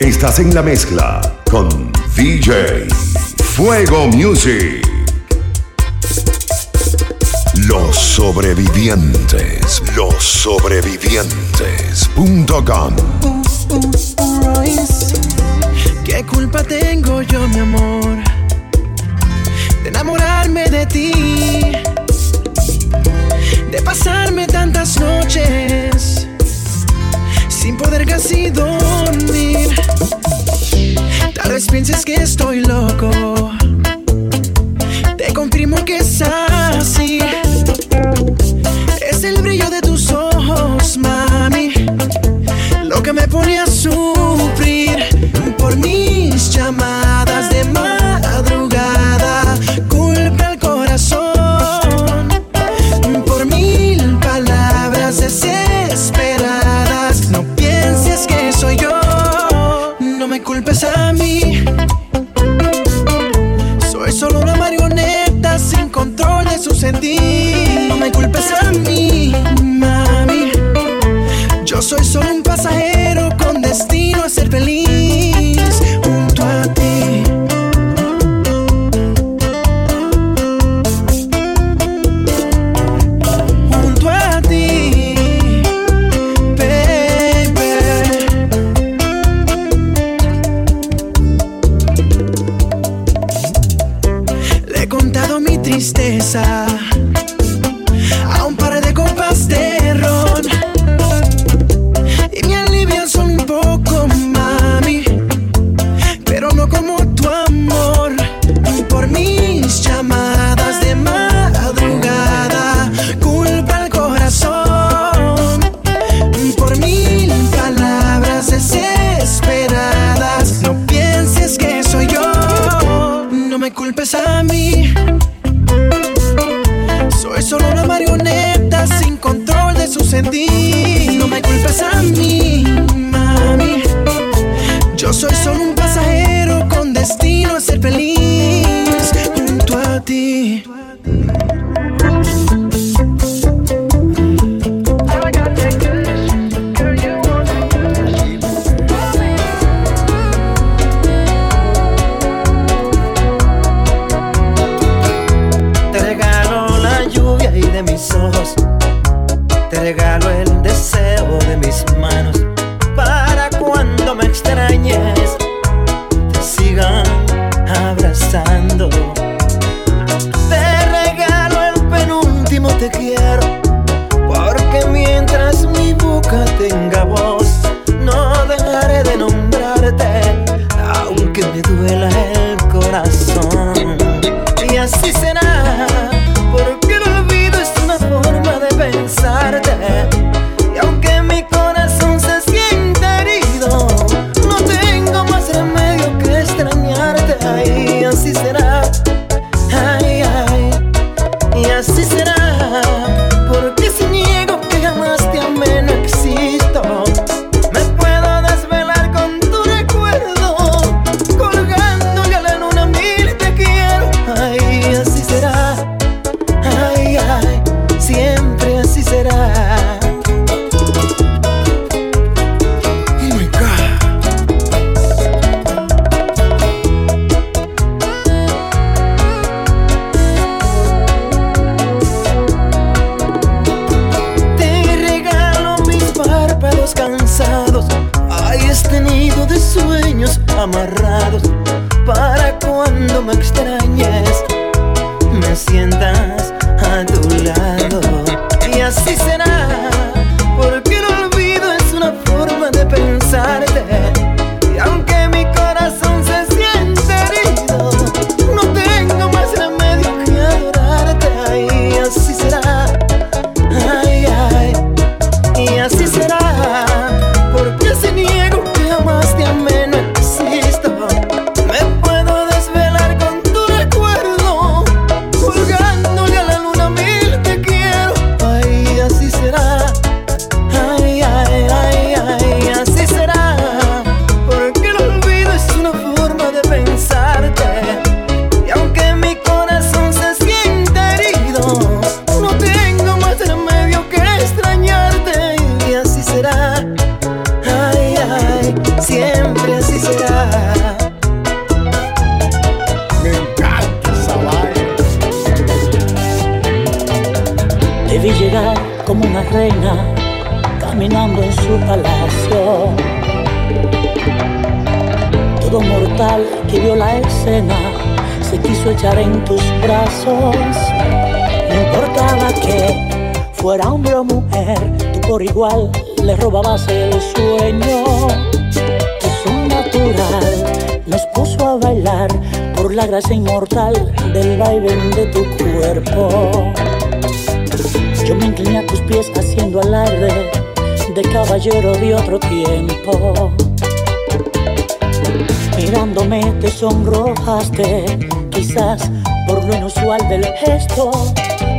Estás en la mezcla con DJ Fuego Music. Los sobrevivientes, los sobrevivientes.com. ¿Qué culpa tengo yo, mi amor? De enamorarme de ti, de pasarme tantas noches sin poder casi dormir. Tal vez pienses que estoy loco control su sentir. No me culpes a mí, mami. Yo soy solo un pasajero no me culpes a mí. No importaba que fuera hombre o mujer, tú por igual le robabas el sueño. Es un natural nos puso a bailar por la gracia inmortal del baile de tu cuerpo. Yo me incliné a tus pies haciendo alarde de caballero de otro tiempo. Mirándome te sonrojaste, quizás por lo inusual del gesto.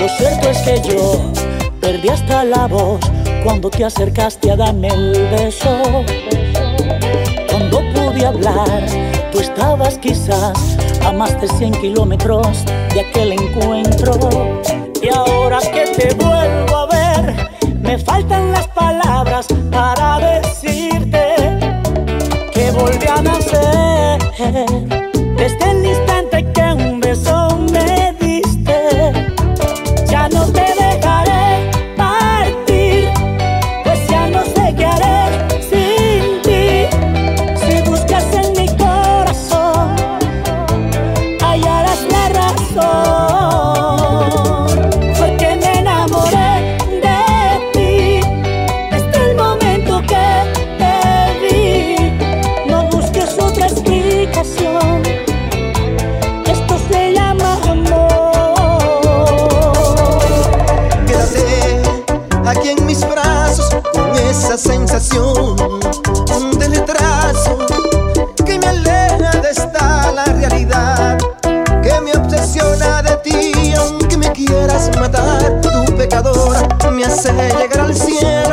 Lo cierto es que yo perdí hasta la voz cuando te acercaste a darme el beso. Cuando pude hablar, tú estabas quizás a más de 100 kilómetros de aquel encuentro. Y ahora que te vuelvo a ver, me faltan las palabras para sensación de retraso que me aleja de esta la realidad que me obsesiona de ti aunque me quieras matar tu pecadora me hace llegar al cielo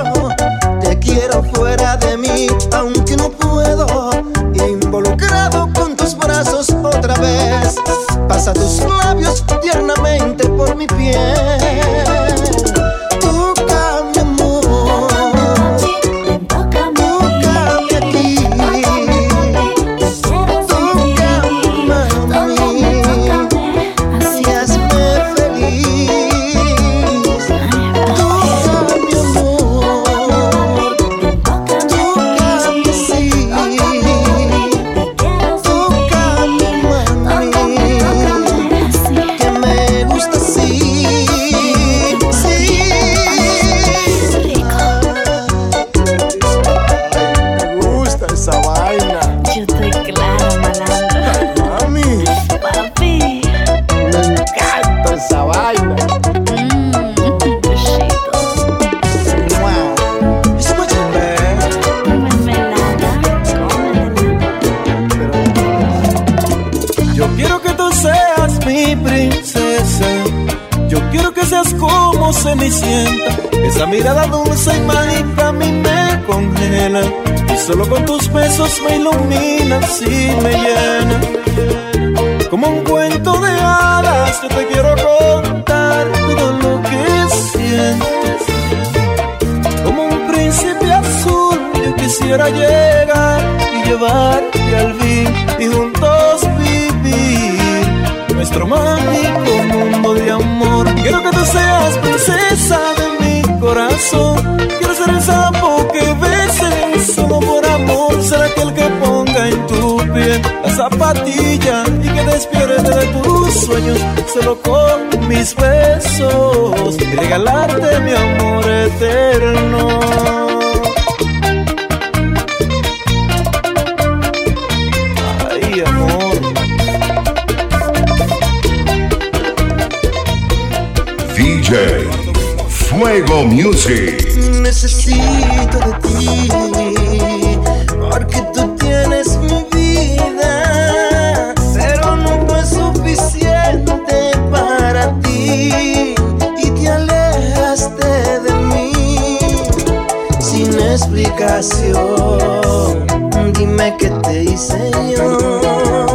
como Cenicienta. Esa mirada dulce y mágica a mí me congela. Y solo con tus besos me iluminas y me llenas. Como un cuento de hadas, yo te quiero contar todo lo que sientes. Como un príncipe azul, yo quisiera llegar y llevarte al fin y juntos vivir nuestro mágico. Quiero que tú seas princesa de mi corazón. Quiero ser el sapo que beses solo por amor. Ser aquel que ponga en tu piel la zapatilla y que despierte de tus sueños solo con mis besos y regalarte mi amor eterno. Fuego Music. necesito de ti, porque tú tienes mi vida, pero no fue suficiente para ti y te alejaste de mí sin explicación. Dime qué te hice yo,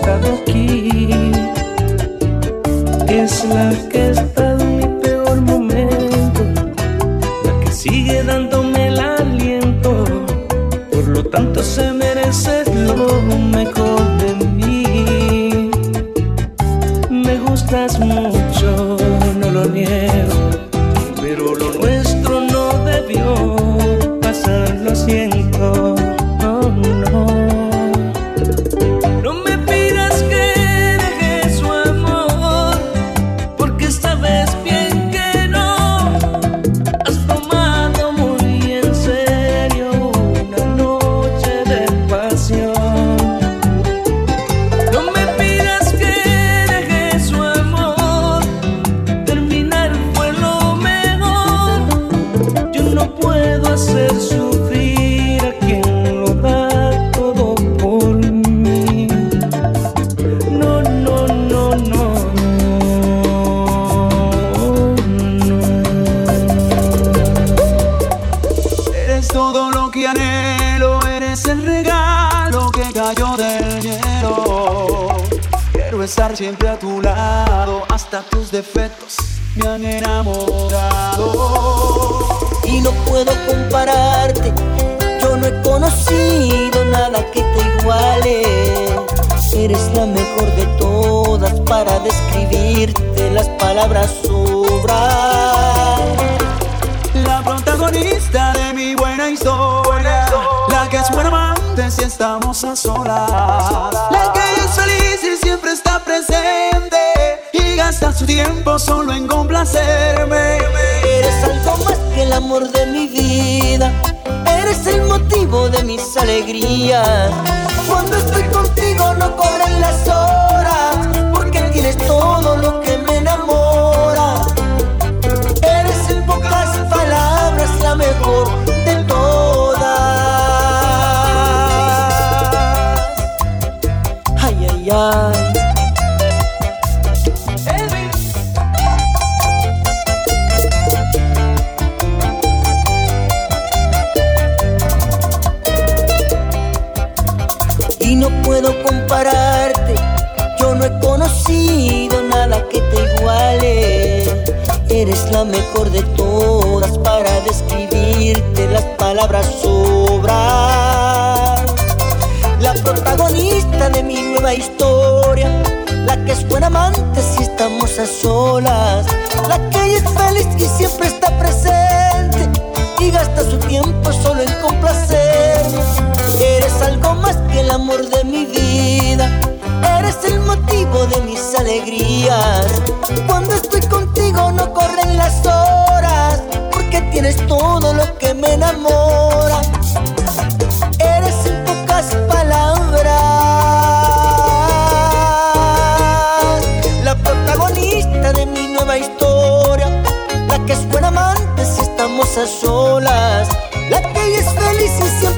estado aquí. Es la estar siempre a tu lado, hasta tus defectos me han enamorado. Y no puedo compararte, yo no he conocido nada que te iguale. Eres la mejor de todas para describirte, las palabras sobran. La protagonista de mi buena historia, la que es buena amante si estamos a solas, la que es feliz y siempre está y gasta su tiempo solo en complacerme. Eres algo más que el amor de mi vida. Eres el motivo de mis alegrías. Cuando estoy contigo no corren las horas la historia, la que es buena amante si estamos a solas, la que es feliz y siempre está presente y gasta su tiempo solo en complacer. Eres algo más que el amor de mi vida, eres el motivo de mis alegrías. Cuando estoy contigo no corren las horas, porque tienes todo lo que me enamora. esas olas. La calle es feliz y se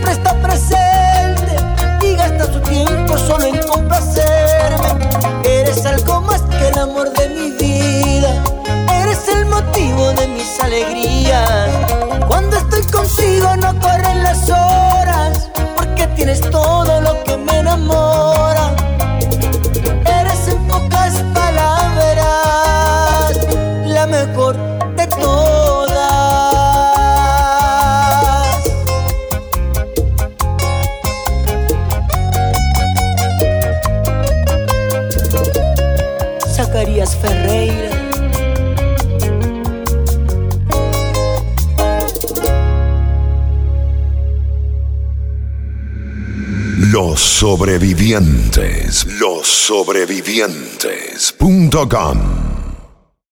sobrevivientes. Los sobrevivientes.com